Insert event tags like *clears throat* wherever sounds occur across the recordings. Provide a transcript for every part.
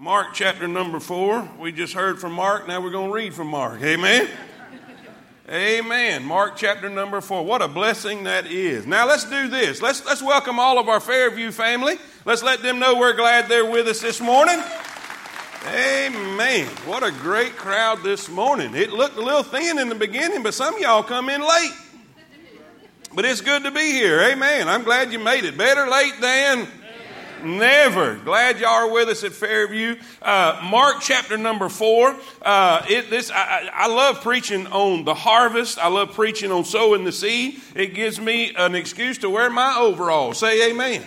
Mark chapter number four. We just heard from Mark, now we're going to read from Mark. Amen. Amen. Mark chapter number four. What a blessing that is. Now let's do this. Let's, let's welcome all of our Fairview family. Let's let them know we're glad they're with us this morning. Amen. What a great crowd this morning. It looked a little thin in the beginning, but some y'all come in late. But it's good to be here. Amen. I'm glad you made it. Better late than Never. Glad y'all are with us at Fairview. Uh, Mark chapter number four. Uh, it, this I, I, love preaching on the harvest. I love preaching on sowing the seed. It gives me an excuse to wear my overalls. Say amen.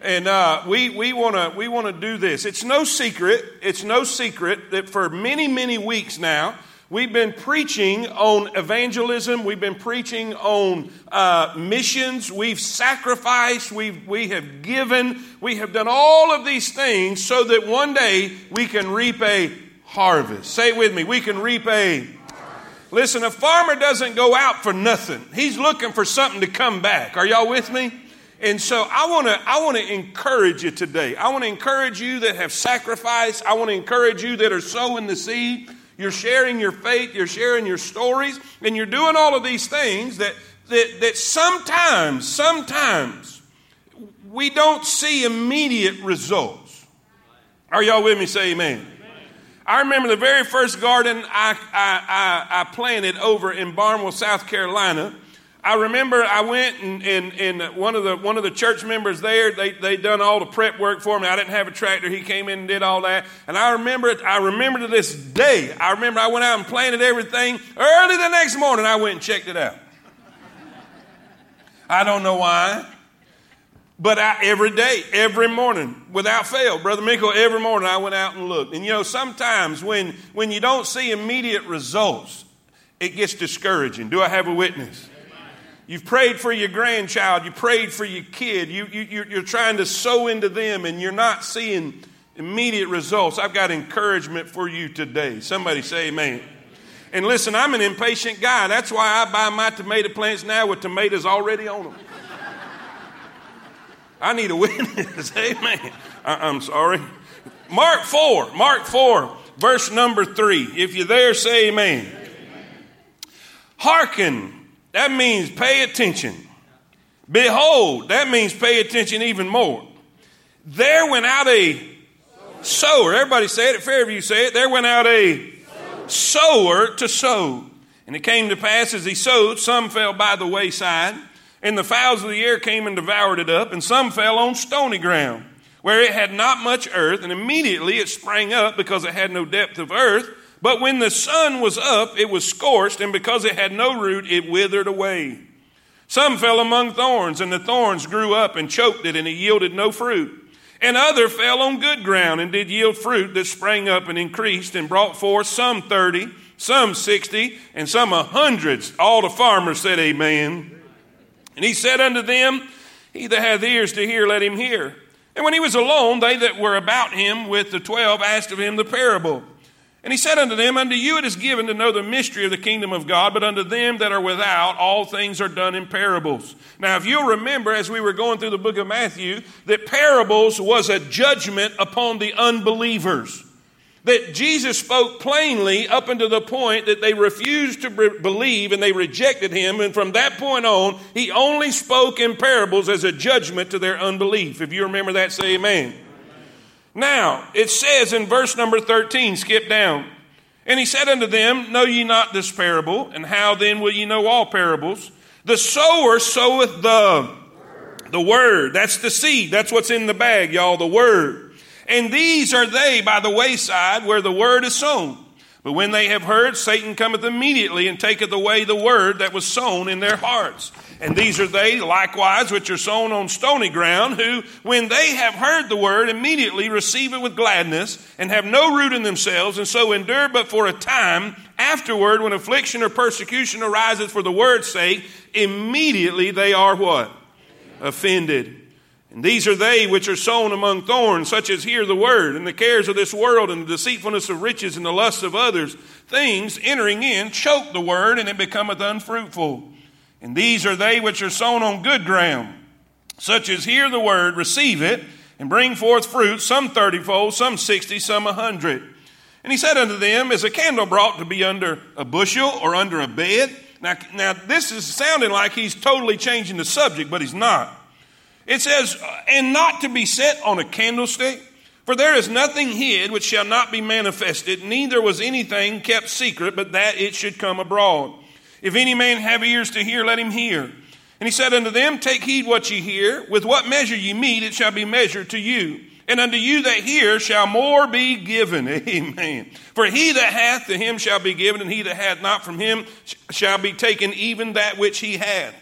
And uh, we we want to we want to do this. It's no secret. It's no secret that for many many weeks now We've been preaching on evangelism. We've been preaching on uh, missions. We've sacrificed. We've, we have given. We have done all of these things so that one day we can reap a harvest. Say it with me. We can reap a. Listen, a farmer doesn't go out for nothing. He's looking for something to come back. Are y'all with me? And so I want to I want to encourage you today. I want to encourage you that have sacrificed. I want to encourage you that are sowing the seed. You're sharing your faith, you're sharing your stories, and you're doing all of these things that, that, that sometimes, sometimes we don't see immediate results. Are y'all with me? Say amen. I remember the very first garden I, I, I, I planted over in Barnwell, South Carolina. I remember I went and, and, and, one of the one of the church members there, they they done all the prep work for me. I didn't have a tractor. He came in and did all that. And I remember it, I remember to this day, I remember I went out and planted everything. Early the next morning I went and checked it out. I don't know why. But I, every day, every morning, without fail, Brother Michael, every morning I went out and looked. And you know, sometimes when, when you don't see immediate results, it gets discouraging. Do I have a witness? You've prayed for your grandchild. You prayed for your kid. You, you, you're trying to sow into them and you're not seeing immediate results. I've got encouragement for you today. Somebody say amen. And listen, I'm an impatient guy. That's why I buy my tomato plants now with tomatoes already on them. I need a witness. *laughs* amen. I, I'm sorry. Mark 4, Mark 4, verse number 3. If you're there, say amen. amen. Hearken that means pay attention. Behold, that means pay attention even more. There went out a sower. Everybody say it Fairview, say it. There went out a sower to sow. And it came to pass as he sowed, some fell by the wayside, and the fowls of the air came and devoured it up, and some fell on stony ground, where it had not much earth, and immediately it sprang up because it had no depth of earth. But when the sun was up, it was scorched, and because it had no root, it withered away. Some fell among thorns, and the thorns grew up and choked it, and it yielded no fruit. And other fell on good ground and did yield fruit that sprang up and increased and brought forth some thirty, some sixty, and some a hundreds. All the farmers said, Amen. And he said unto them, He that hath ears to hear, let him hear. And when he was alone, they that were about him with the twelve asked of him the parable. And he said unto them, Unto you it is given to know the mystery of the kingdom of God, but unto them that are without, all things are done in parables. Now, if you'll remember, as we were going through the book of Matthew, that parables was a judgment upon the unbelievers. That Jesus spoke plainly up until the point that they refused to believe and they rejected him. And from that point on, he only spoke in parables as a judgment to their unbelief. If you remember that, say amen. Now, it says in verse number 13, skip down. And he said unto them, Know ye not this parable? And how then will ye know all parables? The sower soweth the, the word. That's the seed. That's what's in the bag, y'all, the word. And these are they by the wayside where the word is sown. But when they have heard, Satan cometh immediately and taketh away the word that was sown in their hearts. And these are they likewise which are sown on stony ground, who, when they have heard the word, immediately receive it with gladness, and have no root in themselves, and so endure but for a time. Afterward, when affliction or persecution arises for the word's sake, immediately they are what? Offended. And these are they which are sown among thorns, such as hear the word, and the cares of this world, and the deceitfulness of riches, and the lusts of others, things entering in choke the word, and it becometh unfruitful. And these are they which are sown on good ground, such as hear the word, receive it, and bring forth fruit, some thirtyfold, some sixty, some a hundred. And he said unto them, Is a candle brought to be under a bushel or under a bed? Now, now this is sounding like he's totally changing the subject, but he's not. It says, And not to be set on a candlestick, for there is nothing hid which shall not be manifested, neither was anything kept secret, but that it should come abroad. If any man have ears to hear, let him hear. And he said unto them, Take heed what ye hear. With what measure ye meet, it shall be measured to you. And unto you that hear shall more be given. *laughs* Amen. For he that hath, to him shall be given, and he that hath not from him shall be taken even that which he hath.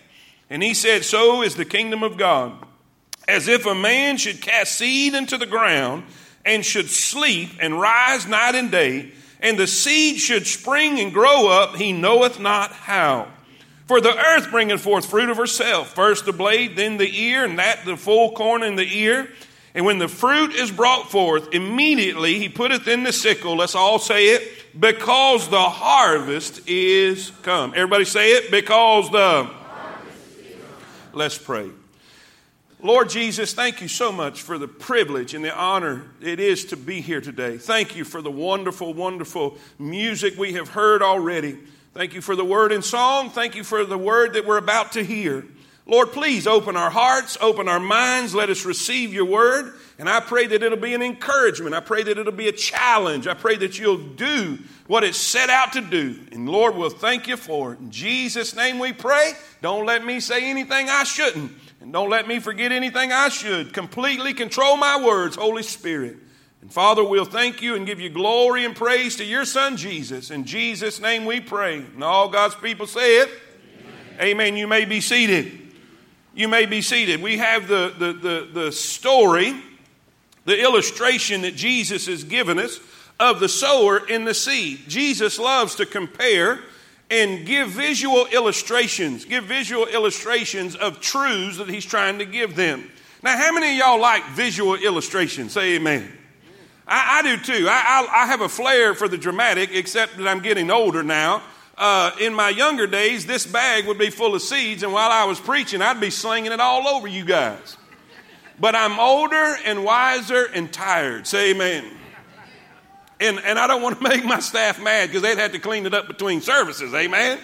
And he said, So is the kingdom of God. As if a man should cast seed into the ground, and should sleep and rise night and day, and the seed should spring and grow up, he knoweth not how. For the earth bringeth forth fruit of herself, first the blade, then the ear, and that the full corn in the ear. And when the fruit is brought forth, immediately he putteth in the sickle. Let's all say it. Because the harvest is come. Everybody say it. Because the. Let's pray. Lord Jesus, thank you so much for the privilege and the honor it is to be here today. Thank you for the wonderful, wonderful music we have heard already. Thank you for the word and song. Thank you for the word that we're about to hear. Lord, please open our hearts, open our minds. Let us receive your word. And I pray that it'll be an encouragement. I pray that it'll be a challenge. I pray that you'll do what it's set out to do. And Lord, we'll thank you for it. In Jesus' name we pray. Don't let me say anything I shouldn't. And don't let me forget anything I should. Completely control my words, Holy Spirit. And Father, we'll thank you and give you glory and praise to your Son Jesus. In Jesus' name we pray. And all God's people say it. Amen. Amen. You may be seated. You may be seated. We have the, the, the, the story, the illustration that Jesus has given us of the sower and the seed. Jesus loves to compare and give visual illustrations, give visual illustrations of truths that he's trying to give them. Now, how many of y'all like visual illustrations? Say amen. I, I do too. I, I, I, have a flair for the dramatic, except that I'm getting older now. Uh, in my younger days, this bag would be full of seeds, and while I was preaching, I'd be slinging it all over you guys. But I'm older and wiser and tired. Say amen. And, and I don't want to *laughs* make my staff mad because they'd have to clean it up between services. Amen.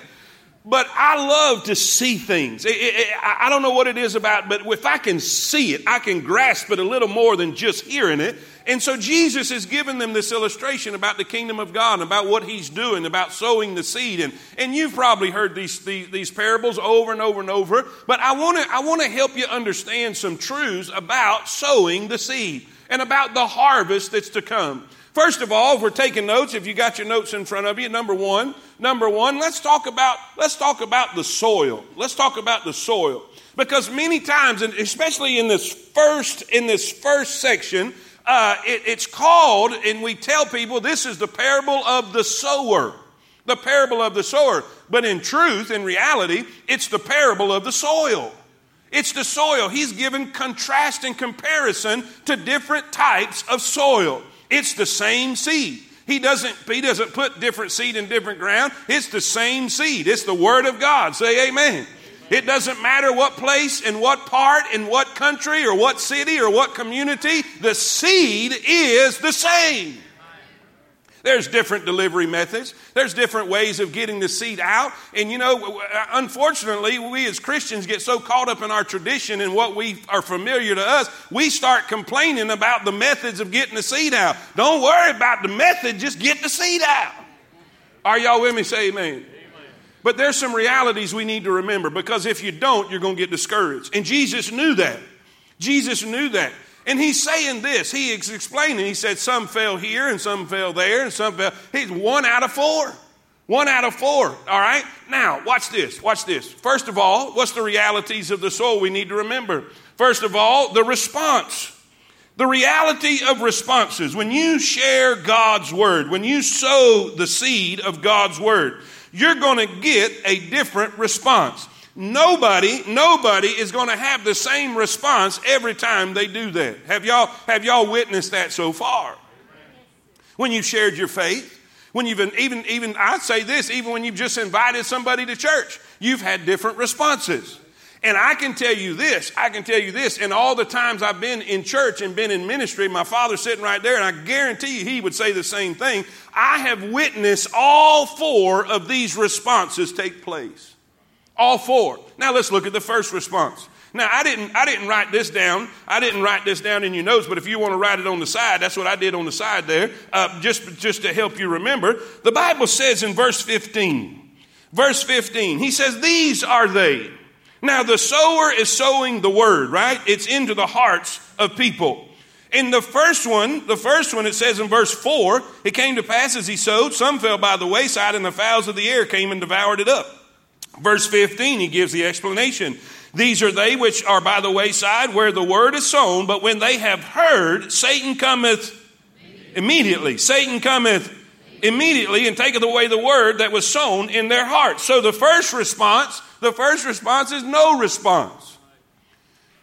But I love to see things. It, it, it, I don't know what it is about, but if I can see it, I can grasp it a little more than just hearing it. And so Jesus has given them this illustration about the kingdom of God, about what he's doing, about sowing the seed. And, and you've probably heard these, these, these parables over and over and over. But I want to I wanna help you understand some truths about sowing the seed and about the harvest that's to come. First of all, if we're taking notes, if you got your notes in front of you, number one, number one, let's talk about let's talk about the soil. Let's talk about the soil. Because many times, and especially in this first in this first section, uh, it, it's called, and we tell people this is the parable of the sower. The parable of the sower. But in truth, in reality, it's the parable of the soil. It's the soil. He's given contrast and comparison to different types of soil. It's the same seed. He doesn't, he doesn't put different seed in different ground. It's the same seed. It's the Word of God. Say amen. It doesn't matter what place, in what part, in what country, or what city, or what community, the seed is the same. There's different delivery methods. There's different ways of getting the seed out. And you know, unfortunately, we as Christians get so caught up in our tradition and what we are familiar to us, we start complaining about the methods of getting the seed out. Don't worry about the method, just get the seed out. Are y'all with me? Say amen. amen. But there's some realities we need to remember because if you don't, you're going to get discouraged. And Jesus knew that. Jesus knew that. And he's saying this. He is explaining. He said some fell here and some fell there and some fell. He's one out of four. One out of four. All right? Now, watch this. Watch this. First of all, what's the realities of the soul we need to remember? First of all, the response. The reality of responses. When you share God's word, when you sow the seed of God's word, you're going to get a different response. Nobody, nobody is going to have the same response every time they do that. Have y'all, have y'all witnessed that so far? When you've shared your faith, when you've even, even, I say this, even when you've just invited somebody to church, you've had different responses. And I can tell you this, I can tell you this, and all the times I've been in church and been in ministry, my father's sitting right there, and I guarantee you he would say the same thing. I have witnessed all four of these responses take place. All four. Now let's look at the first response. Now I didn't I didn't write this down. I didn't write this down in your notes, but if you want to write it on the side, that's what I did on the side there, uh, just just to help you remember. The Bible says in verse 15, verse 15, he says, "These are they." Now the sower is sowing the word, right? It's into the hearts of people. In the first one, the first one, it says in verse 4, it came to pass as he sowed, some fell by the wayside, and the fowls of the air came and devoured it up. Verse 15, he gives the explanation. These are they which are by the wayside where the word is sown, but when they have heard, Satan cometh immediately. Satan cometh immediately and taketh away the word that was sown in their hearts. So the first response, the first response is no response.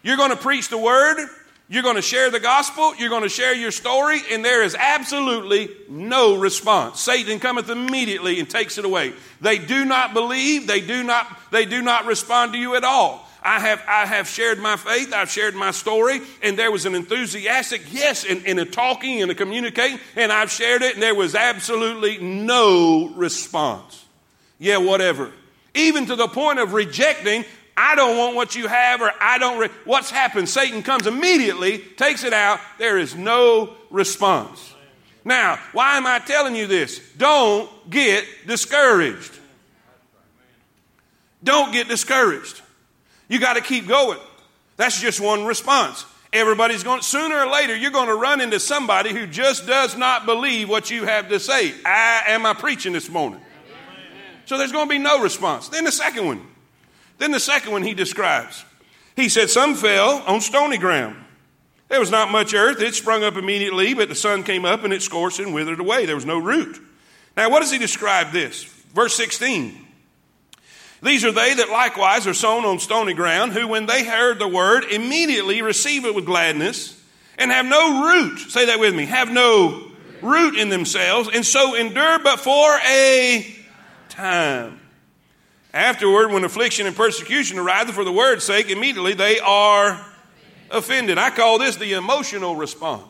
You're going to preach the word, you're going to share the gospel, you're going to share your story, and there is absolutely no response. Satan cometh immediately and takes it away. They do not believe, they do not, they do not respond to you at all. I have, I have shared my faith, I've shared my story, and there was an enthusiastic yes in, in a talking and a communicating, and I've shared it, and there was absolutely no response. Yeah, whatever. Even to the point of rejecting, I don't want what you have, or I don't. Re- What's happened? Satan comes immediately, takes it out. There is no response. Now, why am I telling you this? Don't get discouraged. Don't get discouraged. You got to keep going. That's just one response. Everybody's going, sooner or later, you're going to run into somebody who just does not believe what you have to say. I am I preaching this morning? So there's going to be no response. Then the second one. Then the second one he describes. He said, Some fell on stony ground. There was not much earth. It sprung up immediately, but the sun came up and it scorched and withered away. There was no root. Now, what does he describe this? Verse 16. These are they that likewise are sown on stony ground, who, when they heard the word, immediately receive it with gladness, and have no root. Say that with me. Have no root in themselves, and so endure but for a time. Afterward, when affliction and persecution arise for the word's sake, immediately they are offended. I call this the emotional response.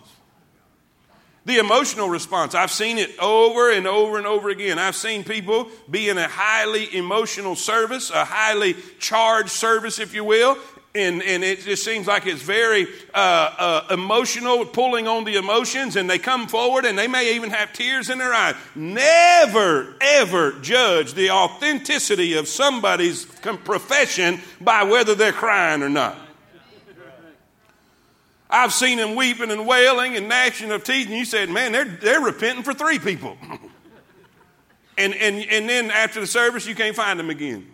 The emotional response. I've seen it over and over and over again. I've seen people be in a highly emotional service, a highly charged service, if you will, and, and it just seems like it's very uh, uh, emotional, pulling on the emotions, and they come forward and they may even have tears in their eyes. Never, ever judge the authenticity of somebody's profession by whether they're crying or not. I've seen them weeping and wailing and gnashing of teeth, and you said, man, they're, they're repenting for three people. *laughs* and, and, and then after the service, you can't find them again.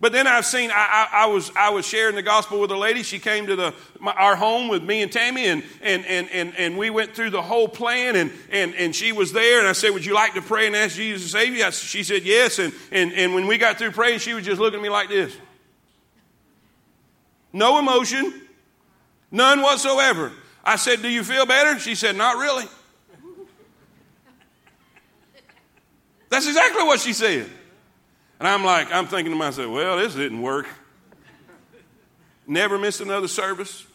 But then I've seen, I, I, I, was, I was sharing the gospel with a lady. She came to the, my, our home with me and Tammy, and, and, and, and, and we went through the whole plan, and, and, and she was there. And I said, Would you like to pray and ask Jesus to save you? I, she said, Yes. And, and, and when we got through praying, she was just looking at me like this no emotion, None whatsoever. I said, Do you feel better? She said, Not really. That's exactly what she said. And I'm like, I'm thinking to myself, well, this didn't work. Never missed another service.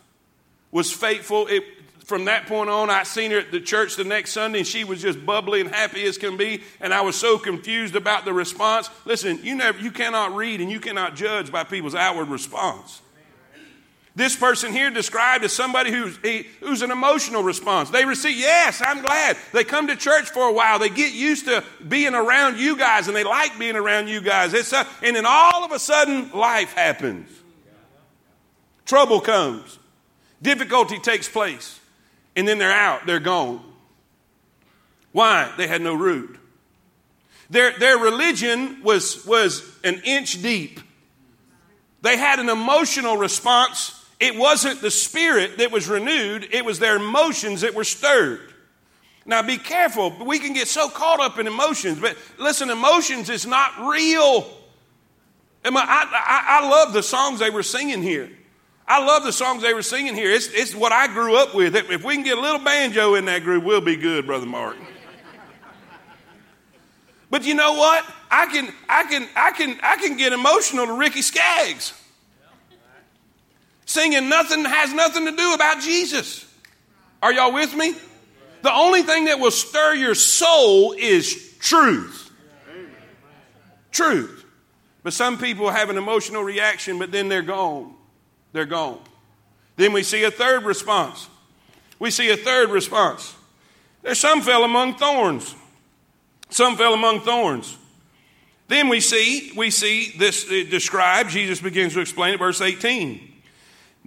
Was faithful. It, from that point on, I seen her at the church the next Sunday, and she was just bubbly and happy as can be. And I was so confused about the response. Listen, you never, you cannot read and you cannot judge by people's outward response. This person here described as somebody who's, he, who's an emotional response. They receive, yes, I'm glad. They come to church for a while. They get used to being around you guys and they like being around you guys. It's a, and then all of a sudden, life happens. Trouble comes. Difficulty takes place. And then they're out, they're gone. Why? They had no root. Their, their religion was, was an inch deep. They had an emotional response it wasn't the spirit that was renewed, it was their emotions that were stirred. Now be careful, we can get so caught up in emotions, but listen, emotions is not real. I, I, I love the songs they were singing here. I love the songs they were singing here. It's, it's what I grew up with. If we can get a little banjo in that group, we'll be good, Brother Mark. But you know what? I can, I can, I can, I can get emotional to Ricky Skaggs. Singing nothing has nothing to do about Jesus. Are y'all with me? The only thing that will stir your soul is truth. Truth. But some people have an emotional reaction, but then they're gone. They're gone. Then we see a third response. We see a third response. There's some fell among thorns. Some fell among thorns. Then we see, we see this described, Jesus begins to explain it, verse 18.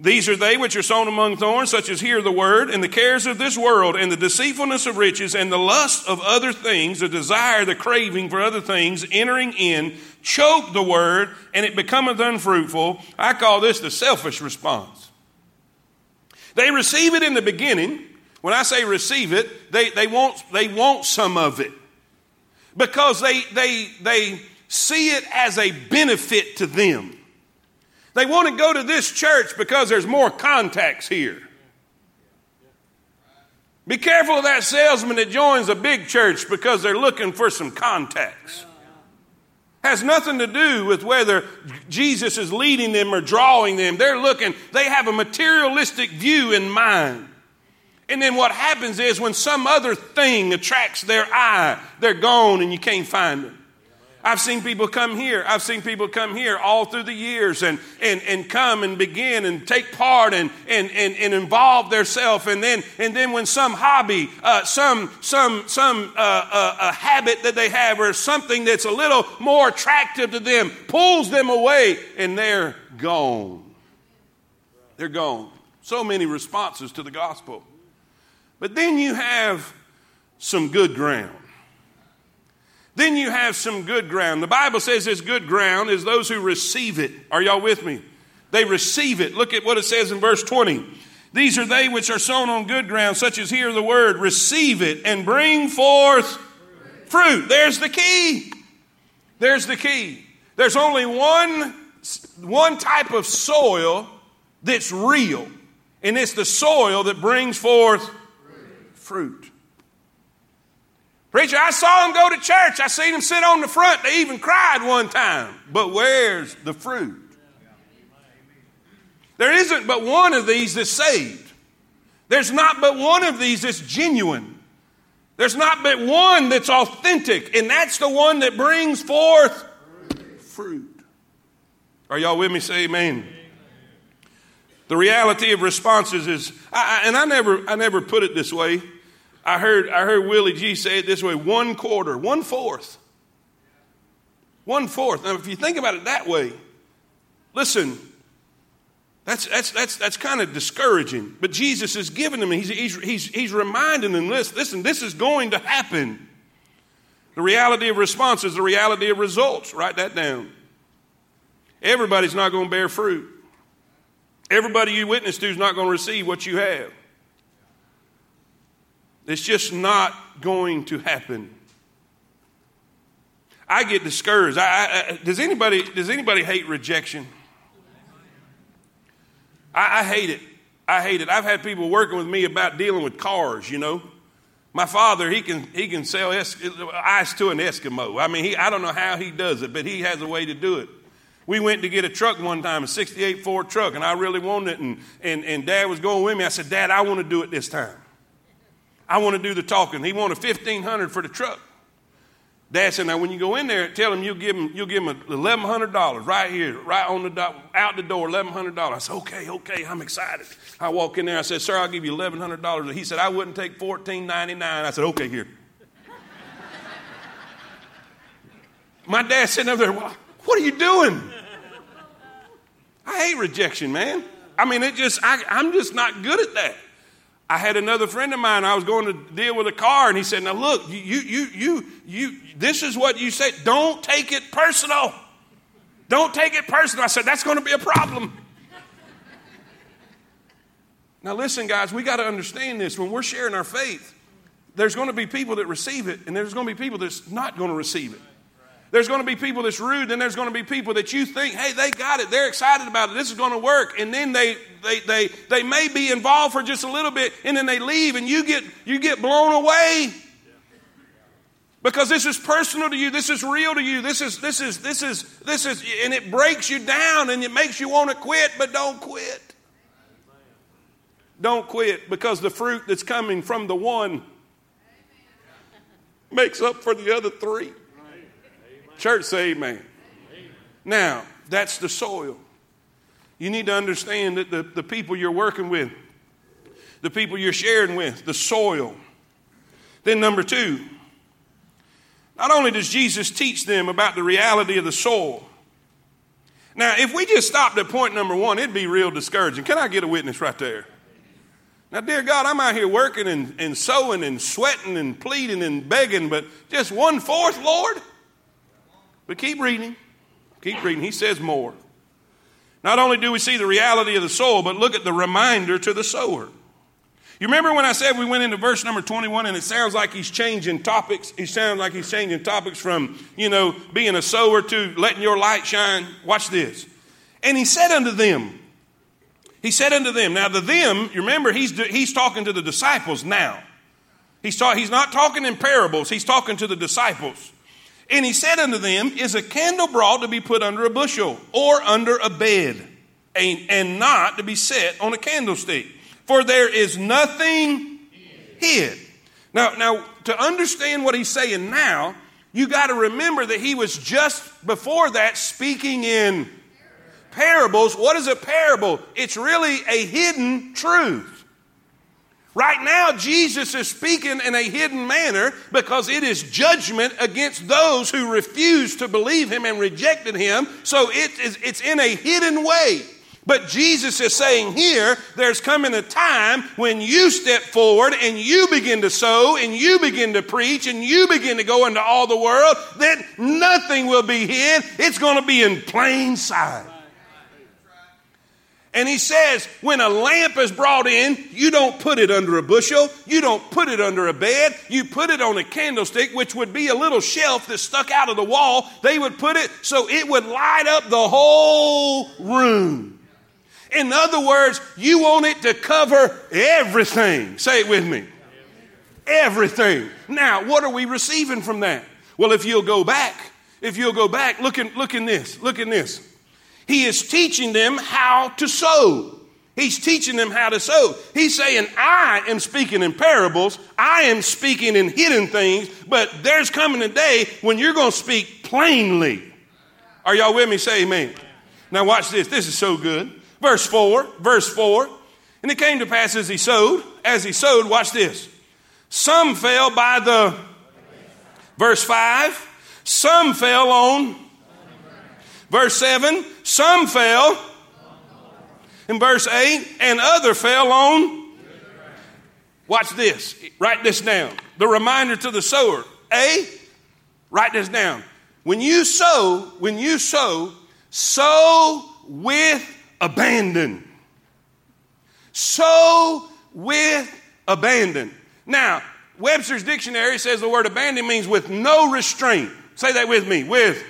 These are they which are sown among thorns, such as hear the word, and the cares of this world, and the deceitfulness of riches, and the lust of other things, the desire, the craving for other things, entering in, choke the word, and it becometh unfruitful. I call this the selfish response. They receive it in the beginning. When I say receive it, they, they, want, they want some of it because they, they, they see it as a benefit to them. They want to go to this church because there's more contacts here. Be careful of that salesman that joins a big church because they're looking for some contacts. Has nothing to do with whether Jesus is leading them or drawing them. They're looking, they have a materialistic view in mind. And then what happens is when some other thing attracts their eye, they're gone and you can't find them. I've seen people come here. I've seen people come here all through the years and, and, and come and begin and take part and, and, and, and involve themselves. And then, and then when some hobby, uh, some, some, some uh, uh, a habit that they have or something that's a little more attractive to them pulls them away and they're gone. They're gone. So many responses to the gospel. But then you have some good ground. Then you have some good ground. The Bible says this good ground is those who receive it. Are y'all with me? They receive it. Look at what it says in verse 20. These are they which are sown on good ground, such as hear the word, receive it, and bring forth fruit. There's the key. There's the key. There's only one, one type of soil that's real, and it's the soil that brings forth fruit. Preacher, I saw him go to church. I seen him sit on the front. They even cried one time. But where's the fruit? There isn't but one of these that's saved. There's not but one of these that's genuine. There's not but one that's authentic, and that's the one that brings forth fruit. Are y'all with me? Say amen. The reality of responses is, I, and I never, I never put it this way. I heard, I heard Willie G say it this way one quarter, one fourth. One fourth. Now, if you think about it that way, listen, that's, that's, that's, that's kind of discouraging. But Jesus is giving them, he's, he's, he's, he's reminding them this listen, this is going to happen. The reality of response is the reality of results. Write that down. Everybody's not going to bear fruit. Everybody you witness to is not going to receive what you have. It's just not going to happen. I get discouraged. I, I, does anybody does anybody hate rejection? I, I hate it. I hate it. I've had people working with me about dealing with cars. You know, my father he can he can sell es- ice to an Eskimo. I mean, he, I don't know how he does it, but he has a way to do it. We went to get a truck one time, a 68 Ford truck, and I really wanted it. And, and, and dad was going with me. I said, Dad, I want to do it this time. I want to do the talking. He wanted fifteen hundred for the truck. Dad said, "Now when you go in there, tell him you'll give him you'll give him eleven hundred dollars right here, right on the out the door, eleven hundred dollars." I said, "Okay, okay, I'm excited." I walk in there. I said, "Sir, I'll give you eleven hundred dollars." He said, "I wouldn't take fourteen ninety nine. I said, "Okay, here." My dad sitting up there. well, What are you doing? I hate rejection, man. I mean, it just I, I'm just not good at that. I had another friend of mine. I was going to deal with a car, and he said, "Now look, you, you, you, you. This is what you say. Don't take it personal. Don't take it personal." I said, "That's going to be a problem." now listen, guys, we got to understand this. When we're sharing our faith, there's going to be people that receive it, and there's going to be people that's not going to receive it. There's going to be people that's rude, and there's going to be people that you think, hey, they got it, they're excited about it, this is going to work, and then they they they they may be involved for just a little bit, and then they leave, and you get you get blown away. Because this is personal to you, this is real to you, this is this is this is this is and it breaks you down and it makes you want to quit, but don't quit. Don't quit because the fruit that's coming from the one makes up for the other three. Church, say amen. Now, that's the soil. You need to understand that the, the people you're working with, the people you're sharing with, the soil. Then, number two, not only does Jesus teach them about the reality of the soil, now, if we just stopped at point number one, it'd be real discouraging. Can I get a witness right there? Now, dear God, I'm out here working and, and sowing and sweating and pleading and begging, but just one fourth, Lord? But keep reading. Keep reading. He says more. Not only do we see the reality of the soul, but look at the reminder to the sower. You remember when I said we went into verse number 21 and it sounds like he's changing topics? He sounds like he's changing topics from, you know, being a sower to letting your light shine. Watch this. And he said unto them, he said unto them, now the them, you remember he's, he's talking to the disciples now. He's, ta- he's not talking in parables, he's talking to the disciples. And he said unto them, Is a candle brought to be put under a bushel or under a bed, and, not to be set on a candlestick? for there is nothing hid. Now, now to understand what he's saying now, you got to remember that he was just before that speaking in parables. What is a parable? It's really a hidden truth. Right now, Jesus is speaking in a hidden manner because it is judgment against those who refused to believe him and rejected him. So it is, it's in a hidden way. But Jesus is saying here, there's coming a time when you step forward and you begin to sow and you begin to preach and you begin to go into all the world, that nothing will be hid. It's going to be in plain sight. And he says, when a lamp is brought in, you don't put it under a bushel, you don't put it under a bed, you put it on a candlestick, which would be a little shelf that stuck out of the wall. They would put it so it would light up the whole room. In other words, you want it to cover everything. Say it with me. Everything. Now, what are we receiving from that? Well, if you'll go back, if you'll go back, look in, look in this, look in this. He is teaching them how to sow. He's teaching them how to sow. He's saying, I am speaking in parables, I am speaking in hidden things, but there's coming a day when you're going to speak plainly. Are y'all with me? Say amen. Now, watch this. This is so good. Verse 4, verse 4. And it came to pass as he sowed, as he sowed, watch this. Some fell by the, verse 5, some fell on, verse 7, some fell, in verse 8, and other fell on, watch this, write this down. The reminder to the sower. A, write this down. When you sow, when you sow, sow with abandon. Sow with abandon. Now, Webster's dictionary says the word abandon means with no restraint. Say that with me. With.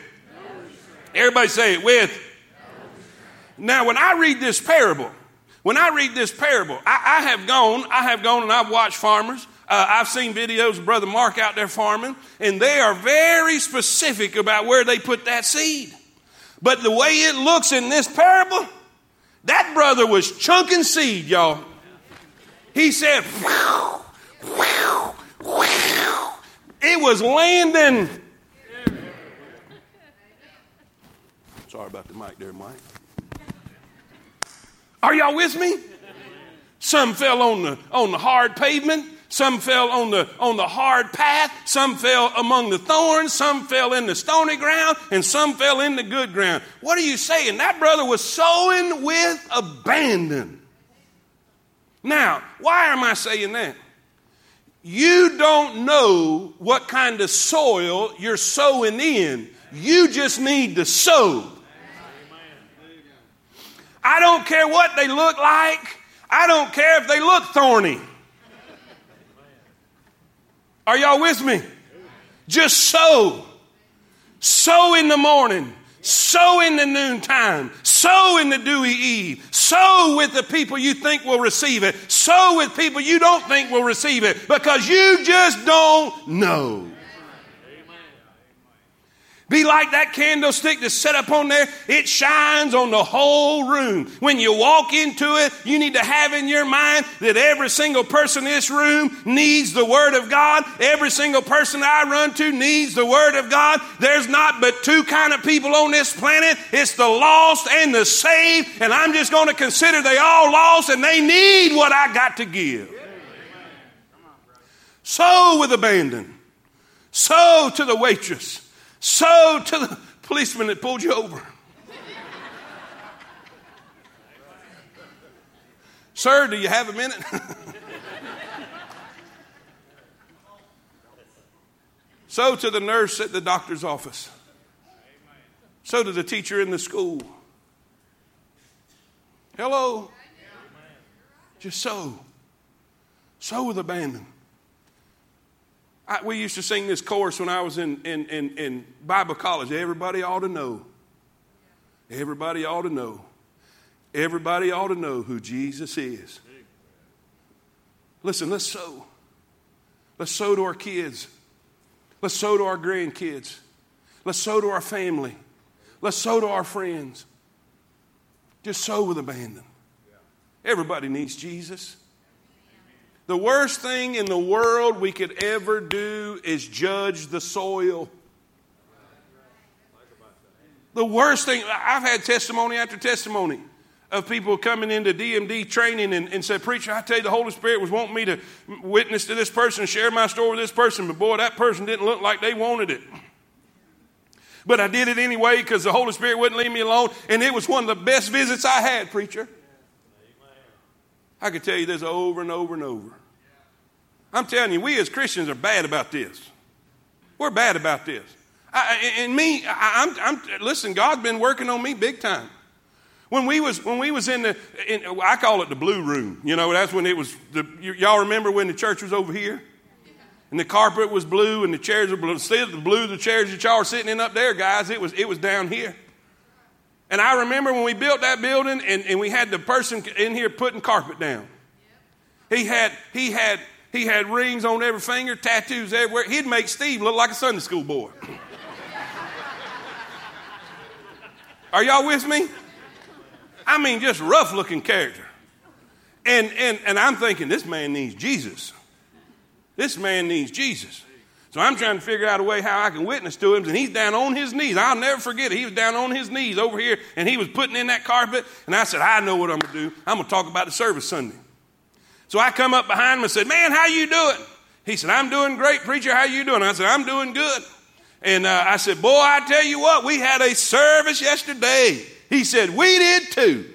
Everybody say it. With. Now, when I read this parable, when I read this parable, I, I have gone, I have gone and I've watched farmers. Uh, I've seen videos of Brother Mark out there farming, and they are very specific about where they put that seed. But the way it looks in this parable, that brother was chunking seed, y'all. He said, it was landing. Sorry about the mic there, Mike. Are y'all with me? Some fell on the on the hard pavement. Some fell on the, on the hard path. Some fell among the thorns. Some fell in the stony ground. And some fell in the good ground. What are you saying? That brother was sowing with abandon. Now, why am I saying that? You don't know what kind of soil you're sowing in. You just need to sow. I don't care what they look like. I don't care if they look thorny. Are y'all with me? Just sow. Sow in the morning. Sow in the noontime. Sow in the dewy eve. Sow with the people you think will receive it. Sow with people you don't think will receive it because you just don't know. Be like that candlestick that's set up on there. It shines on the whole room. When you walk into it, you need to have in your mind that every single person in this room needs the Word of God. Every single person I run to needs the Word of God. There's not but two kind of people on this planet. It's the lost and the saved. And I'm just going to consider they all lost and they need what I got to give. Sow with abandon. Sow to the waitress sow to the policeman that pulled you over. Sir, do you have a minute? *laughs* sow to the nurse at the doctor's office. Sow to the teacher in the school. Hello? Just sow. Sow with abandon. I, we used to sing this chorus when I was in, in, in, in Bible college. Everybody ought to know. Everybody ought to know. Everybody ought to know who Jesus is. Listen, let's sow. Let's sow to our kids. Let's sow to our grandkids. Let's sow to our family. Let's sow to our friends. Just sow with abandon. Everybody needs Jesus. The worst thing in the world we could ever do is judge the soil. The worst thing, I've had testimony after testimony of people coming into DMD training and, and said, Preacher, I tell you, the Holy Spirit was wanting me to witness to this person, share my story with this person, but boy, that person didn't look like they wanted it. But I did it anyway because the Holy Spirit wouldn't leave me alone, and it was one of the best visits I had, preacher. I could tell you this over and over and over. I'm telling you, we as Christians are bad about this. We're bad about this. I, and me, I, am I'm, listen, God's been working on me big time. When we was when we was in the, in, I call it the blue room. You know, that's when it was. The, y'all remember when the church was over here, and the carpet was blue and the chairs were blue. Of the blue, the chairs that y'all are sitting in up there, guys, it was it was down here. And I remember when we built that building, and, and we had the person in here putting carpet down. He had he had he had rings on every finger, tattoos everywhere. He'd make Steve look like a Sunday school boy. *clears throat* Are y'all with me? I mean, just rough looking character. And, and, and I'm thinking, this man needs Jesus. This man needs Jesus. So I'm trying to figure out a way how I can witness to him. And he's down on his knees. I'll never forget it. He was down on his knees over here and he was putting in that carpet. And I said, I know what I'm going to do. I'm going to talk about the service Sunday. So I come up behind him and said, Man, how you doing? He said, I'm doing great, preacher. How you doing? I said, I'm doing good. And uh, I said, Boy, I tell you what, we had a service yesterday. He said, We did too.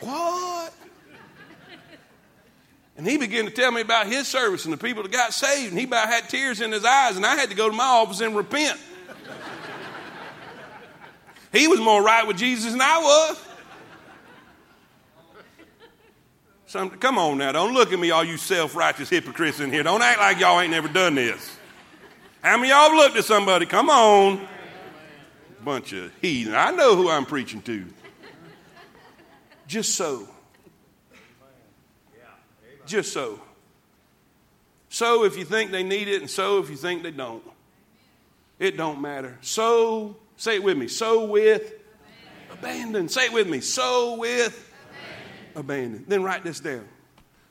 what? And he began to tell me about his service and the people that got saved, and he about had tears in his eyes, and I had to go to my office and repent. he was more right with Jesus than I was. Some, come on now, don't look at me, all you self righteous hypocrites in here. Don't act like y'all ain't never done this. How many y'all looked at somebody? Come on. Bunch of heathen. I know who I'm preaching to. Just sow. Just sow. Sow if you think they need it, and sow if you think they don't. It don't matter. So, say it with me. Sow with abandon. Say it with me. So with abandoned. Then write this down.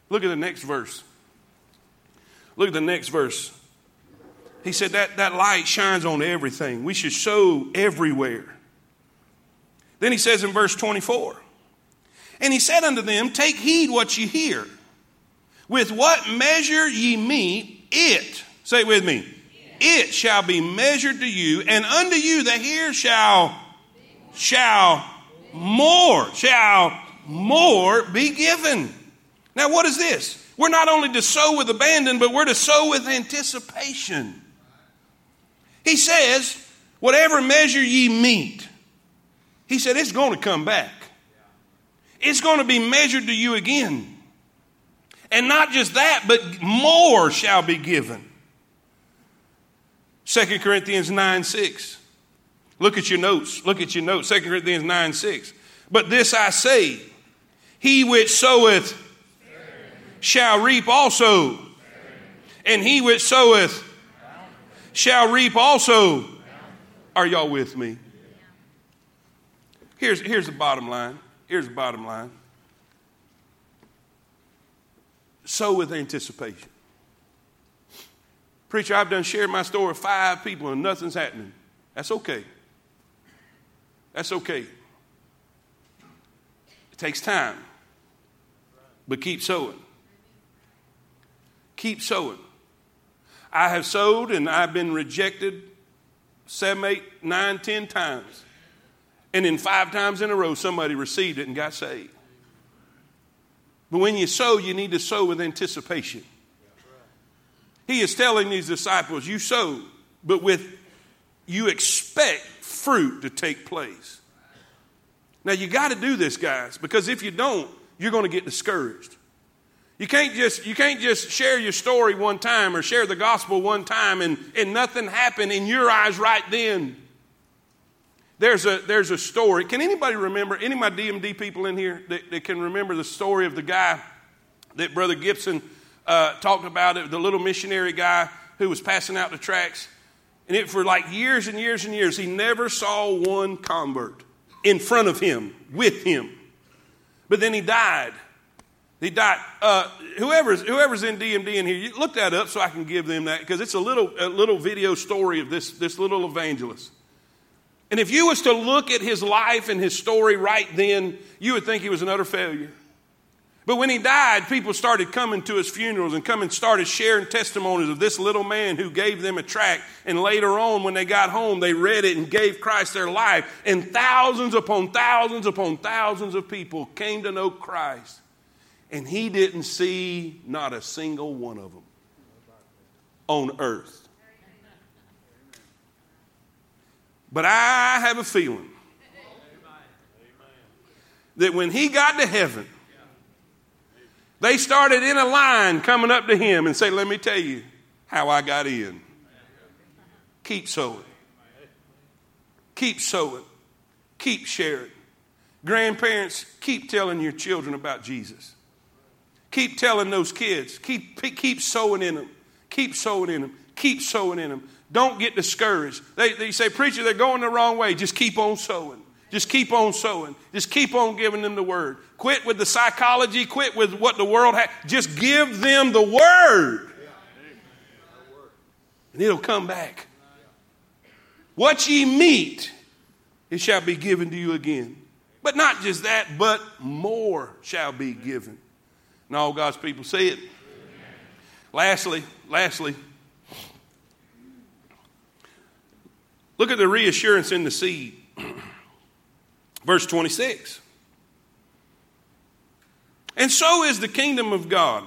Look at the next verse. Look at the next verse. He said that, that light shines on everything. We should show everywhere. Then he says in verse 24, And he said unto them, Take heed what ye hear. With what measure ye meet, it, say it with me, it shall be measured to you, and unto you that hear shall, shall more, shall more be given. Now, what is this? We're not only to sow with abandon, but we're to sow with anticipation. He says, whatever measure ye meet, he said, it's going to come back. It's going to be measured to you again. And not just that, but more shall be given. 2 Corinthians 9 6. Look at your notes. Look at your notes. 2 Corinthians 9 6. But this I say he which soweth shall reap also. And he which soweth shall reap also. Are y'all with me? Here's, here's the bottom line. Here's the bottom line. Sow with anticipation. Preacher, I've done shared my story with five people and nothing's happening. That's okay. That's okay. It takes time. But keep sowing. Keep sowing. I have sowed and I've been rejected seven, eight, nine, ten times. And then five times in a row, somebody received it and got saved. But when you sow, you need to sow with anticipation. He is telling these disciples, you sow, but with you expect fruit to take place. Now you got to do this, guys, because if you don't, you're going to get discouraged. You can't just you can't just share your story one time or share the gospel one time and, and nothing happen in your eyes right then. There's a there's a story. Can anybody remember any of my DMD people in here that, that can remember the story of the guy that Brother Gibson uh, talked about the little missionary guy who was passing out the tracts? And it for like years and years and years, he never saw one convert in front of him, with him. But then he died. He died. Uh, whoever's, whoever's in DMD in here, you look that up so I can give them that because it's a little, a little video story of this, this little evangelist. And if you was to look at his life and his story right then, you would think he was an utter failure. But when he died, people started coming to his funerals and coming started sharing testimonies of this little man who gave them a tract. And later on, when they got home, they read it and gave Christ their life. And thousands upon thousands upon thousands of people came to know Christ. And he didn't see not a single one of them on earth. But I have a feeling that when he got to heaven, they started in a line coming up to him and say, Let me tell you how I got in. Keep sowing. Keep sowing. Keep sharing. Grandparents, keep telling your children about Jesus. Keep telling those kids. Keep, keep sowing in them. Keep sowing in them. Keep sowing in them. Don't get discouraged. They, they say, Preacher, they're going the wrong way. Just keep on sowing. Just keep on sowing. Just keep on giving them the word. Quit with the psychology. Quit with what the world has. Just give them the word. And it'll come back. What ye mete, it shall be given to you again. But not just that, but more shall be given. And all God's people say it. Lastly, lastly, look at the reassurance in the seed. *clears throat* Verse 26. And so is the kingdom of God.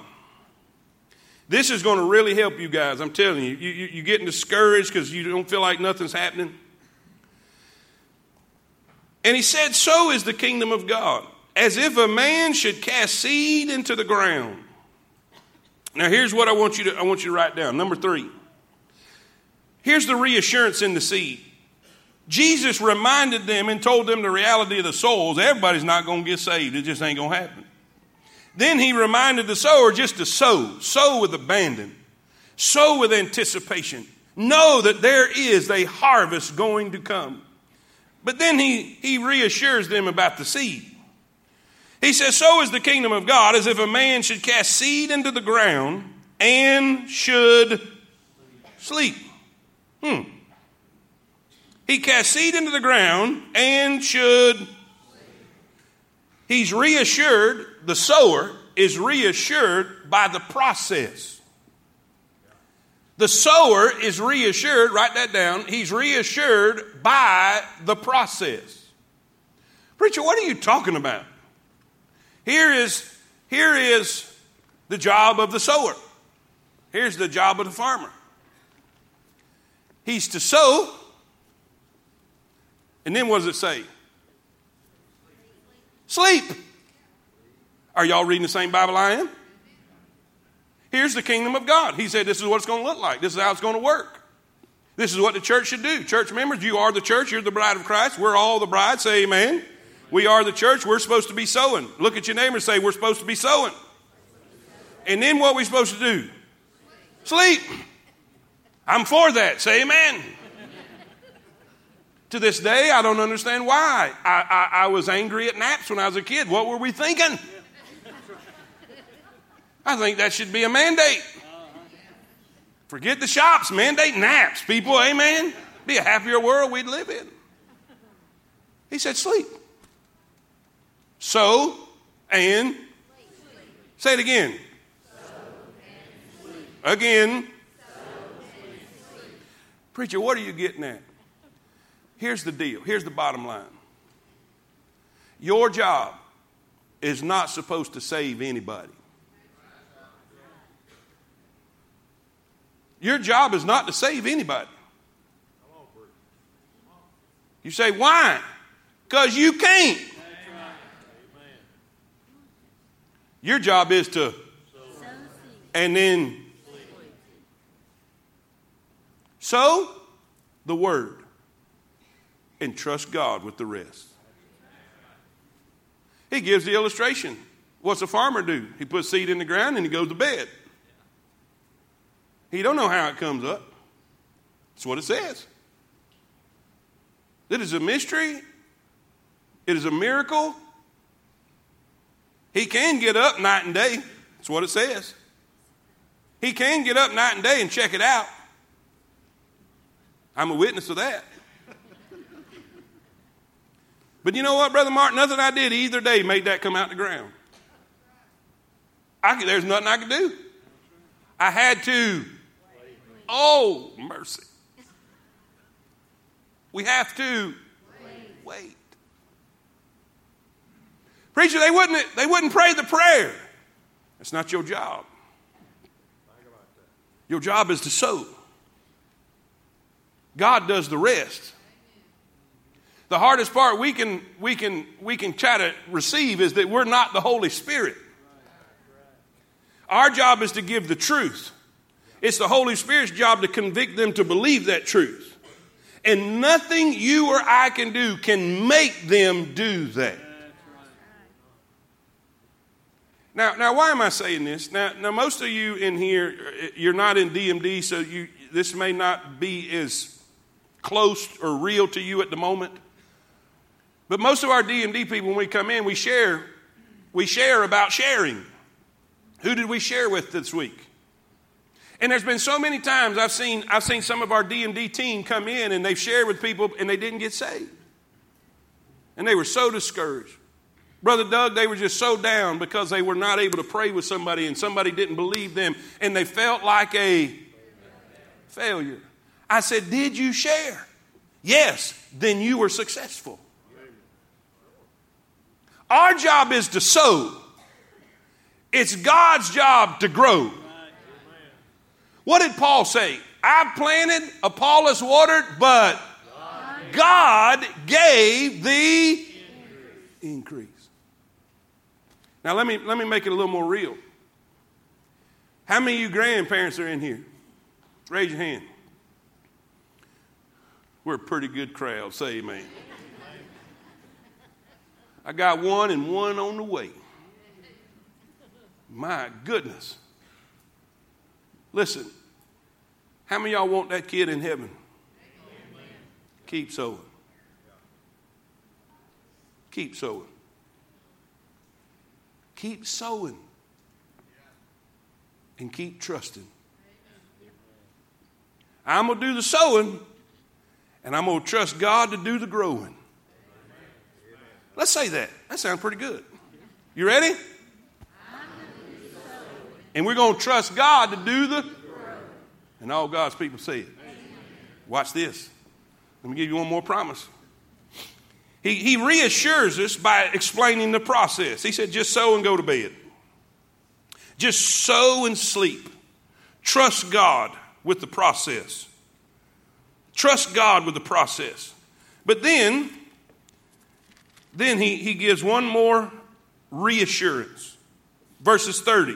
This is going to really help you guys. I'm telling you. you, you you're getting discouraged because you don't feel like nothing's happening. And he said, So is the kingdom of God, as if a man should cast seed into the ground. Now, here's what I want you to, I want you to write down. Number three. Here's the reassurance in the seed. Jesus reminded them and told them the reality of the souls. Everybody's not going to get saved. It just ain't going to happen. Then he reminded the sower just to sow, sow with abandon, sow with anticipation. Know that there is a harvest going to come. But then he, he reassures them about the seed. He says, So is the kingdom of God as if a man should cast seed into the ground and should sleep. Hmm. He cast seed into the ground and should. He's reassured, the sower is reassured by the process. The sower is reassured, write that down, he's reassured by the process. Preacher, what are you talking about? Here is, here is the job of the sower. Here's the job of the farmer. He's to sow and then what does it say? Sleep. Are y'all reading the same Bible I am? Here's the kingdom of God. He said this is what it's going to look like. This is how it's going to work. This is what the church should do. Church members, you are the church. You're the bride of Christ. We're all the bride. Say amen. We are the church. We're supposed to be sowing. Look at your neighbor and say, We're supposed to be sowing. And then what are we supposed to do? Sleep. I'm for that. Say amen. To this day, I don't understand why. I, I, I was angry at naps when I was a kid. What were we thinking? I think that should be a mandate. Forget the shops, mandate naps, people, amen. Be a happier world we'd live in. He said, sleep. So and say it again. Again. Preacher, what are you getting at? Here's the deal. Here's the bottom line. Your job is not supposed to save anybody. Your job is not to save anybody. You say, why? Because you can't. Your job is to, and then, sow the word and trust God with the rest. He gives the illustration. What's a farmer do? He puts seed in the ground and he goes to bed. He don't know how it comes up. That's what it says. It is a mystery. It is a miracle. He can get up night and day. That's what it says. He can get up night and day and check it out. I'm a witness of that. But you know what, Brother Mark? Nothing I did either day made that come out the ground. I could, there's nothing I could do. I had to. Oh, mercy. We have to wait. Preacher, they wouldn't, they wouldn't pray the prayer. That's not your job. Your job is to sow. God does the rest. The hardest part we can, we can, we can try to receive is that we're not the Holy Spirit. Our job is to give the truth. It's the Holy Spirit's job to convict them to believe that truth. And nothing you or I can do can make them do that. Now, now, why am I saying this? Now, now, most of you in here, uh, you're not in DMD, so you, this may not be as close or real to you at the moment. But most of our DMD people, when we come in, we share, we share about sharing. Who did we share with this week? And there's been so many times I've seen, I've seen some of our DMD team come in and they've shared with people and they didn't get saved. And they were so discouraged. Brother Doug, they were just so down because they were not able to pray with somebody and somebody didn't believe them and they felt like a failure. I said, Did you share? Yes, then you were successful. Our job is to sow, it's God's job to grow. What did Paul say? I planted, Apollos watered, but God gave the increase. Now, let me, let me make it a little more real. How many of you grandparents are in here? Raise your hand. We're a pretty good crowd. Say amen. I got one and one on the way. My goodness. Listen, how many y'all want that kid in heaven? Keep sowing. Keep sowing. Keep sowing. And keep trusting. I'm going to do the sowing, and I'm going to trust God to do the growing. Let's say that. That sounds pretty good. You ready? And we're going to trust God to do the. And all God's people say it. Watch this. Let me give you one more promise. He, he reassures us by explaining the process. He said, just sow and go to bed. Just sow and sleep. Trust God with the process. Trust God with the process. But then, then he, he gives one more reassurance. Verses 30.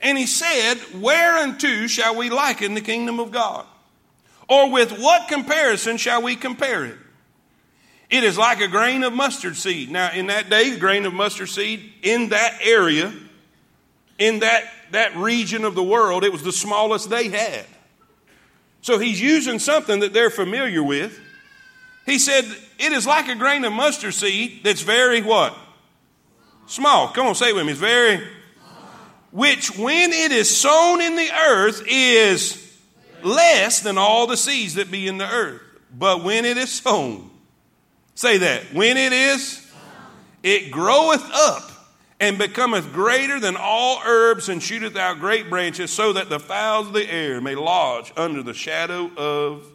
And he said, Whereunto shall we liken the kingdom of God? Or with what comparison shall we compare it? It is like a grain of mustard seed. Now, in that day, the grain of mustard seed in that area, in that, that region of the world, it was the smallest they had. So he's using something that they're familiar with. He said, It is like a grain of mustard seed that's very what? Small. Come on, say it with me. It's very, which when it is sown in the earth is less than all the seeds that be in the earth. But when it is sown, say that, when it is, it groweth up and becometh greater than all herbs and shooteth out great branches, so that the fowls of the air may lodge under the shadow of.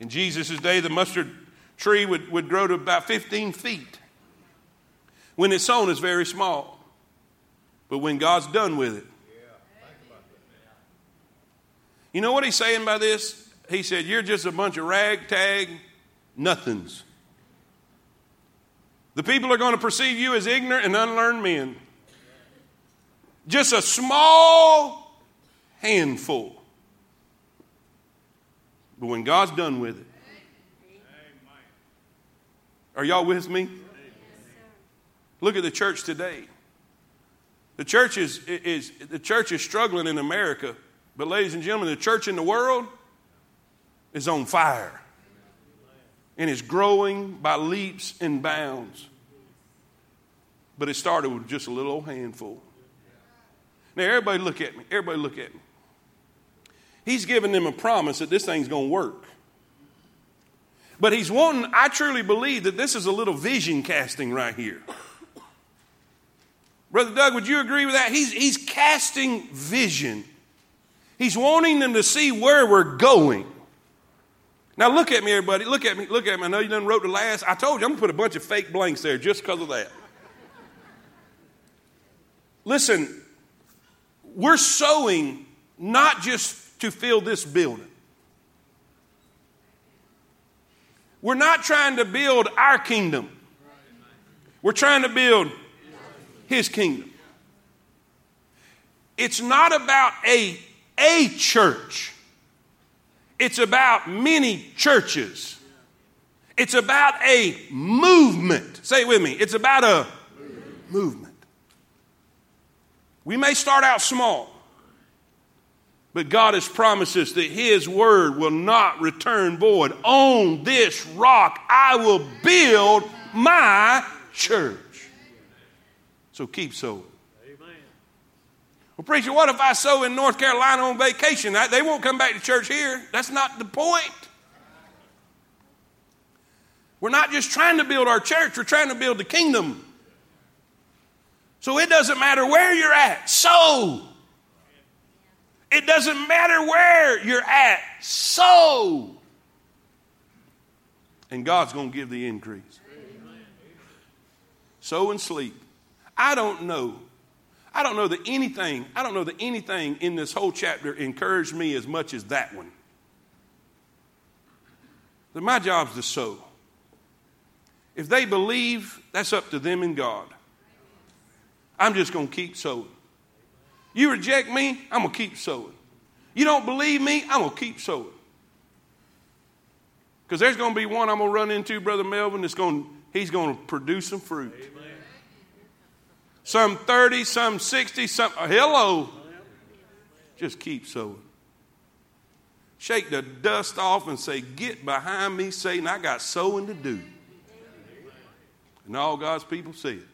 In Jesus' day, the mustard tree would, would grow to about 15 feet. When it's sown, it's very small. But when God's done with it, you know what he's saying by this? He said, You're just a bunch of ragtag nothings. The people are going to perceive you as ignorant and unlearned men. Just a small handful. But when God's done with it, are y'all with me? Look at the church today. The church is, is, the church is struggling in America, but ladies and gentlemen, the church in the world is on fire and is growing by leaps and bounds. But it started with just a little handful. Now, everybody look at me. Everybody look at me. He's giving them a promise that this thing's going to work. But he's wanting, I truly believe that this is a little vision casting right here. Brother Doug, would you agree with that? He's, he's casting vision. He's wanting them to see where we're going. Now look at me, everybody. Look at me. Look at me. I know you done wrote the last. I told you I'm gonna put a bunch of fake blanks there just because of that. Listen, we're sowing not just to fill this building. We're not trying to build our kingdom. We're trying to build his kingdom. It's not about a, a church. It's about many churches. It's about a movement. Say it with me. It's about a movement. We may start out small, but God has promised us that His word will not return void. On this rock I will build my church. So keep sowing. Amen. Well, preacher, what if I sow in North Carolina on vacation? They won't come back to church here. That's not the point. We're not just trying to build our church, we're trying to build the kingdom. So it doesn't matter where you're at, sow. It doesn't matter where you're at, sow. And God's going to give the increase. Sow and sleep. I don't know I don't know that anything, I don't know that anything in this whole chapter encouraged me as much as that one. That my job's to sow. If they believe, that's up to them and God. I'm just going to keep sowing. You reject me, I'm going to keep sowing. You don't believe me, I'm going to keep sowing. Because there's going to be one I'm going to run into, Brother Melvin, that's going, he's going to produce some fruit. Amen some 30, some 60, some. Uh, hello. Just keep sowing. Shake the dust off and say, Get behind me, Satan. I got sowing to do. And all God's people see it.